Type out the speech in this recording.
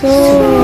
So